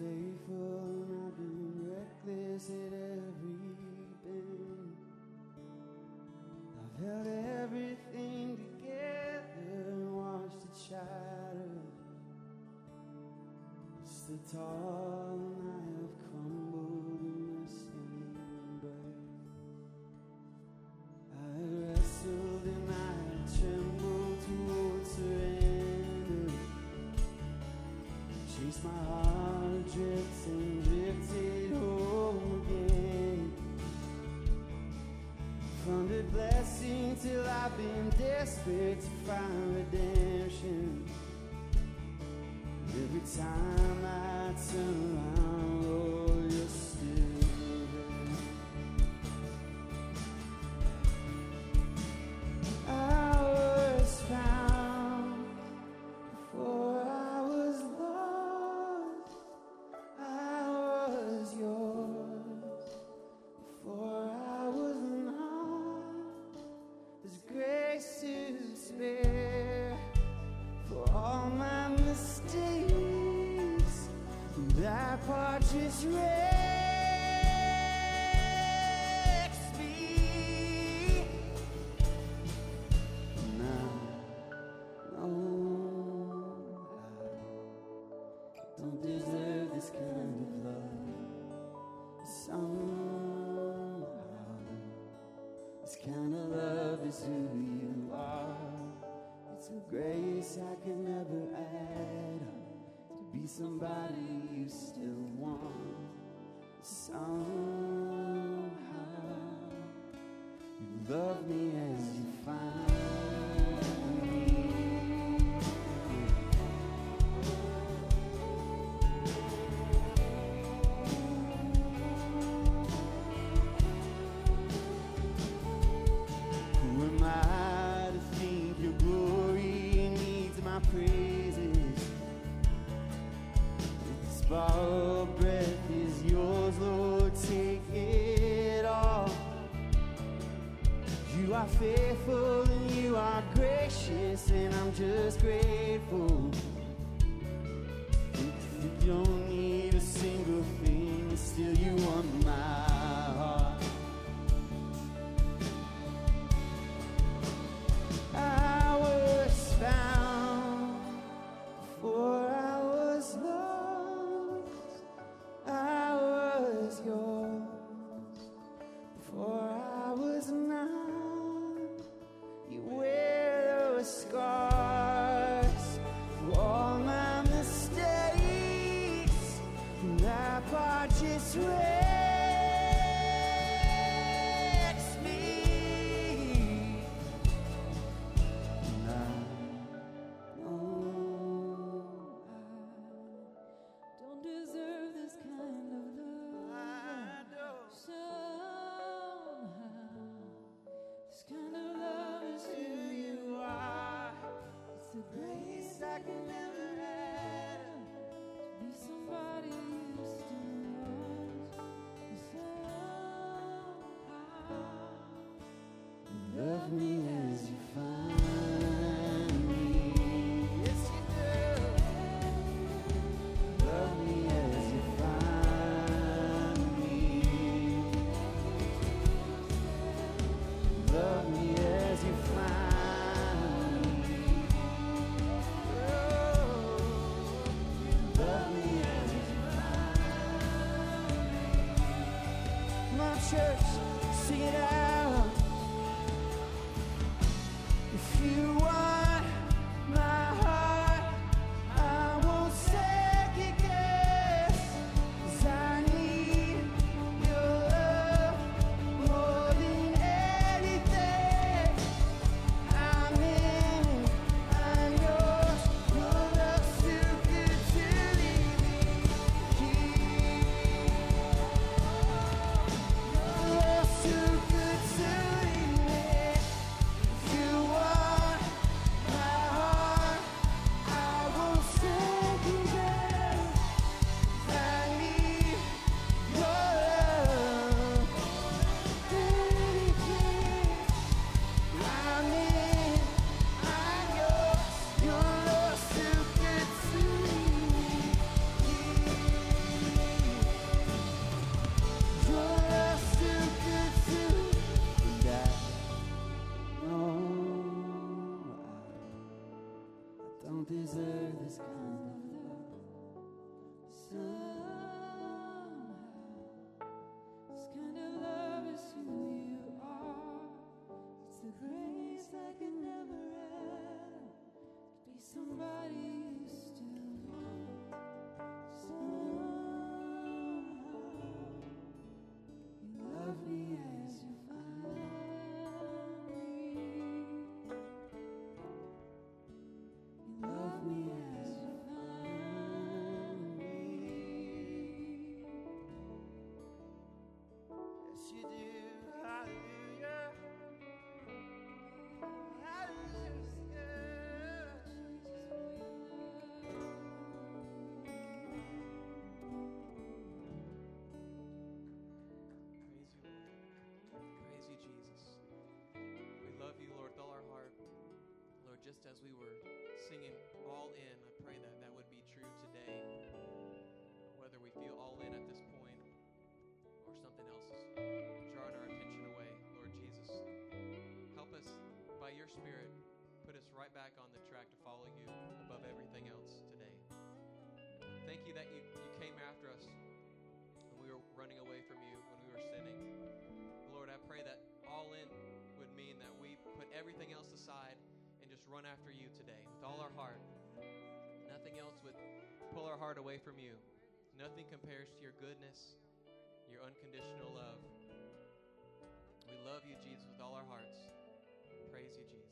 faithful and I've been reckless at every bend. I've held everything together and watched it shatter. It's the tall Israel. As we were singing all in, I pray that that would be true today. Whether we feel all in at this point or something else is drawing our attention away, Lord Jesus, help us by your Spirit, put us right back on the track to follow you above everything else today. Thank you that you, you came after us when we were running away from you, when we were sinning. Lord, I pray that all in would mean that we put everything else aside run after you today with all our heart. Nothing else would pull our heart away from you. Nothing compares to your goodness, your unconditional love. We love you, Jesus, with all our hearts. Praise you, Jesus.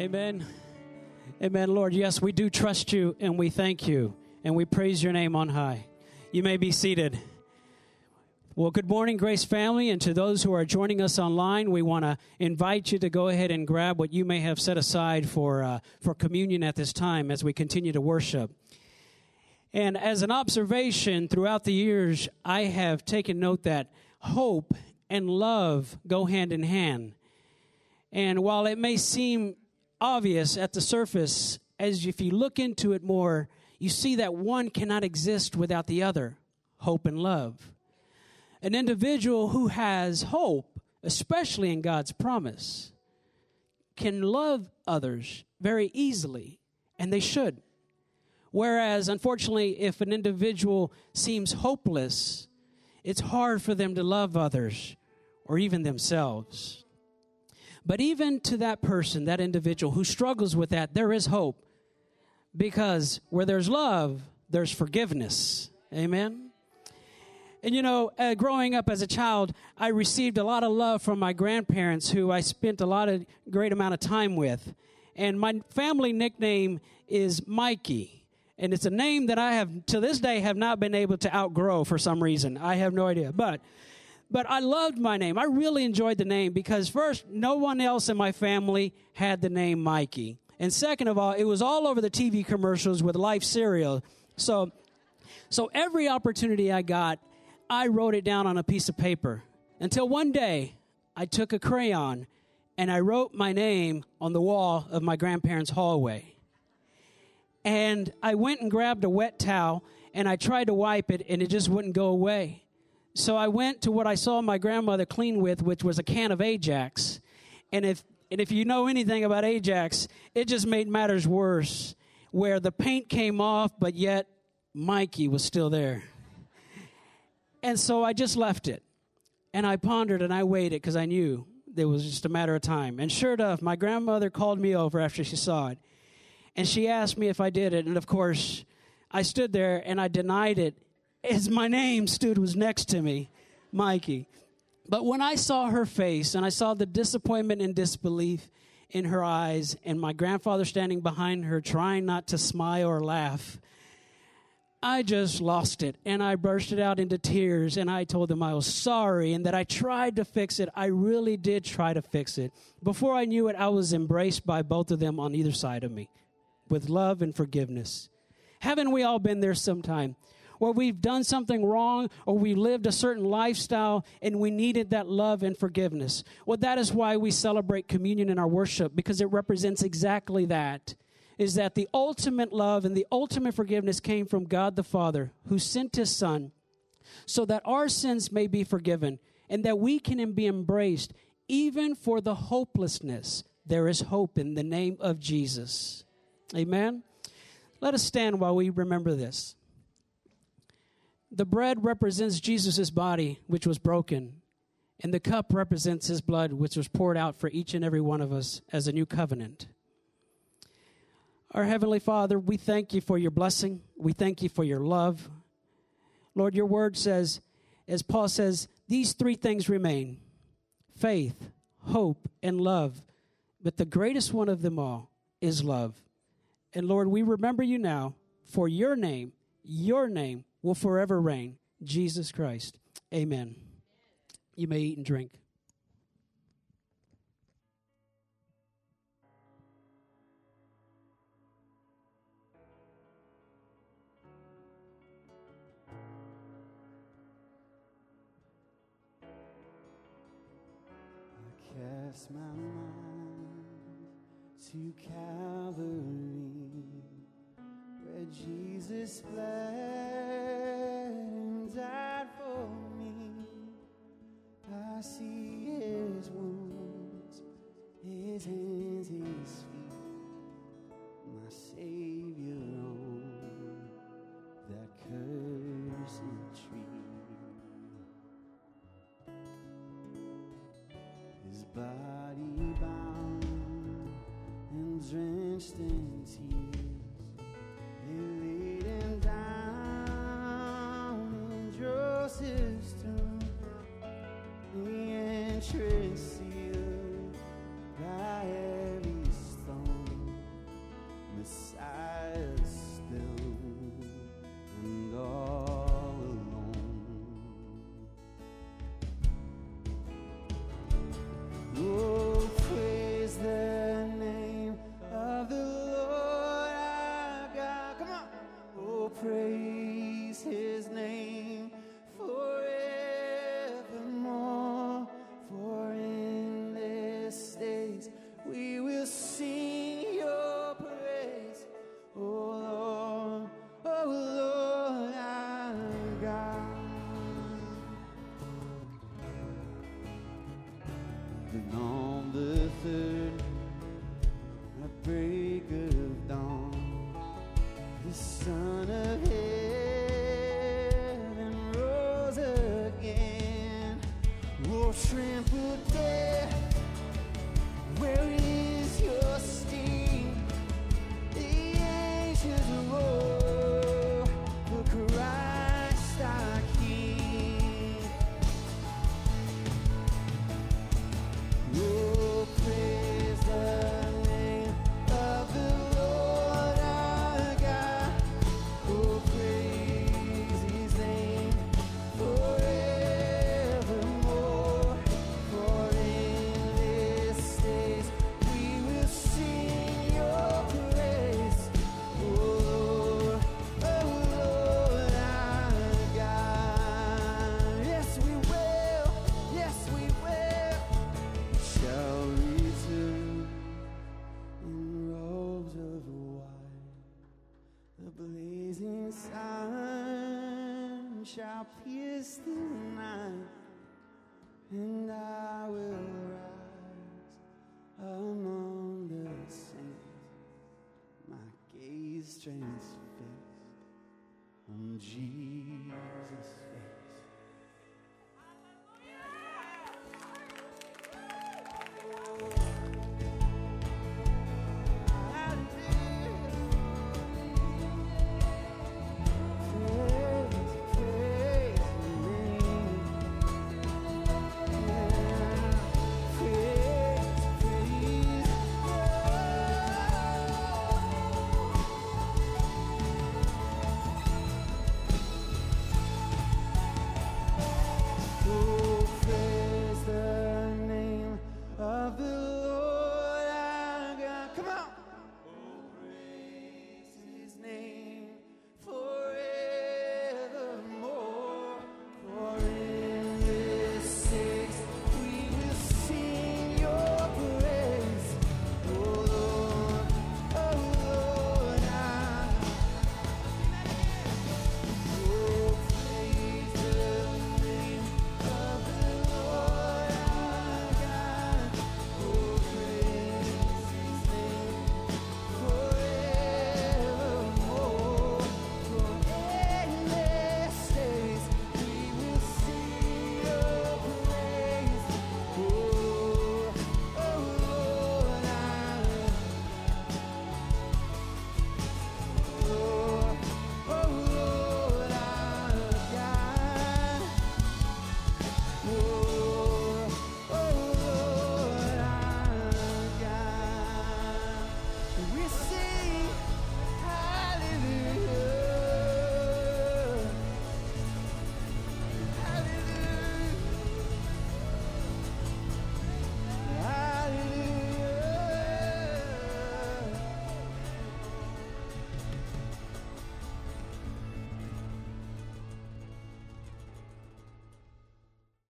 Amen. Amen, Lord. Yes, we do trust you and we thank you and we praise your name on high. You may be seated. Well, good morning, Grace family, and to those who are joining us online, we want to invite you to go ahead and grab what you may have set aside for uh, for communion at this time as we continue to worship. And as an observation throughout the years, I have taken note that hope and love go hand in hand. And while it may seem obvious at the surface, as if you look into it more, you see that one cannot exist without the other hope and love. An individual who has hope, especially in God's promise, can love others very easily, and they should. Whereas, unfortunately, if an individual seems hopeless, it's hard for them to love others or even themselves. But even to that person, that individual who struggles with that, there is hope. Because where there's love, there's forgiveness. Amen? And you know, uh, growing up as a child, I received a lot of love from my grandparents, who I spent a lot of great amount of time with. And my family nickname is Mikey, and it's a name that I have to this day have not been able to outgrow for some reason. I have no idea, but but I loved my name. I really enjoyed the name because first, no one else in my family had the name Mikey, and second of all, it was all over the TV commercials with Life cereal. So, so every opportunity I got, I wrote it down on a piece of paper until one day I took a crayon and I wrote my name on the wall of my grandparents' hallway. And I went and grabbed a wet towel and I tried to wipe it and it just wouldn't go away. So I went to what I saw my grandmother clean with, which was a can of Ajax. And if and if you know anything about Ajax, it just made matters worse, where the paint came off, but yet Mikey was still there. And so I just left it. And I pondered and I waited because I knew it was just a matter of time. And sure enough, my grandmother called me over after she saw it. And she asked me if I did it. And of course, I stood there and I denied it as my name stood was next to me, Mikey. But when I saw her face and I saw the disappointment and disbelief in her eyes, and my grandfather standing behind her trying not to smile or laugh, I just lost it and I bursted out into tears and I told them I was sorry and that I tried to fix it. I really did try to fix it. Before I knew it, I was embraced by both of them on either side of me with love and forgiveness. Haven't we all been there sometime? Where we've done something wrong or we lived a certain lifestyle and we needed that love and forgiveness. Well, that is why we celebrate communion in our worship because it represents exactly that. Is that the ultimate love and the ultimate forgiveness came from God the Father who sent his Son so that our sins may be forgiven and that we can be embraced even for the hopelessness. There is hope in the name of Jesus. Amen. Let us stand while we remember this. The bread represents Jesus' body, which was broken, and the cup represents his blood, which was poured out for each and every one of us as a new covenant. Our Heavenly Father, we thank you for your blessing. We thank you for your love. Lord, your word says, as Paul says, these three things remain faith, hope, and love. But the greatest one of them all is love. And Lord, we remember you now for your name, your name will forever reign. Jesus Christ. Amen. You may eat and drink. Drenched in tears. Jesus'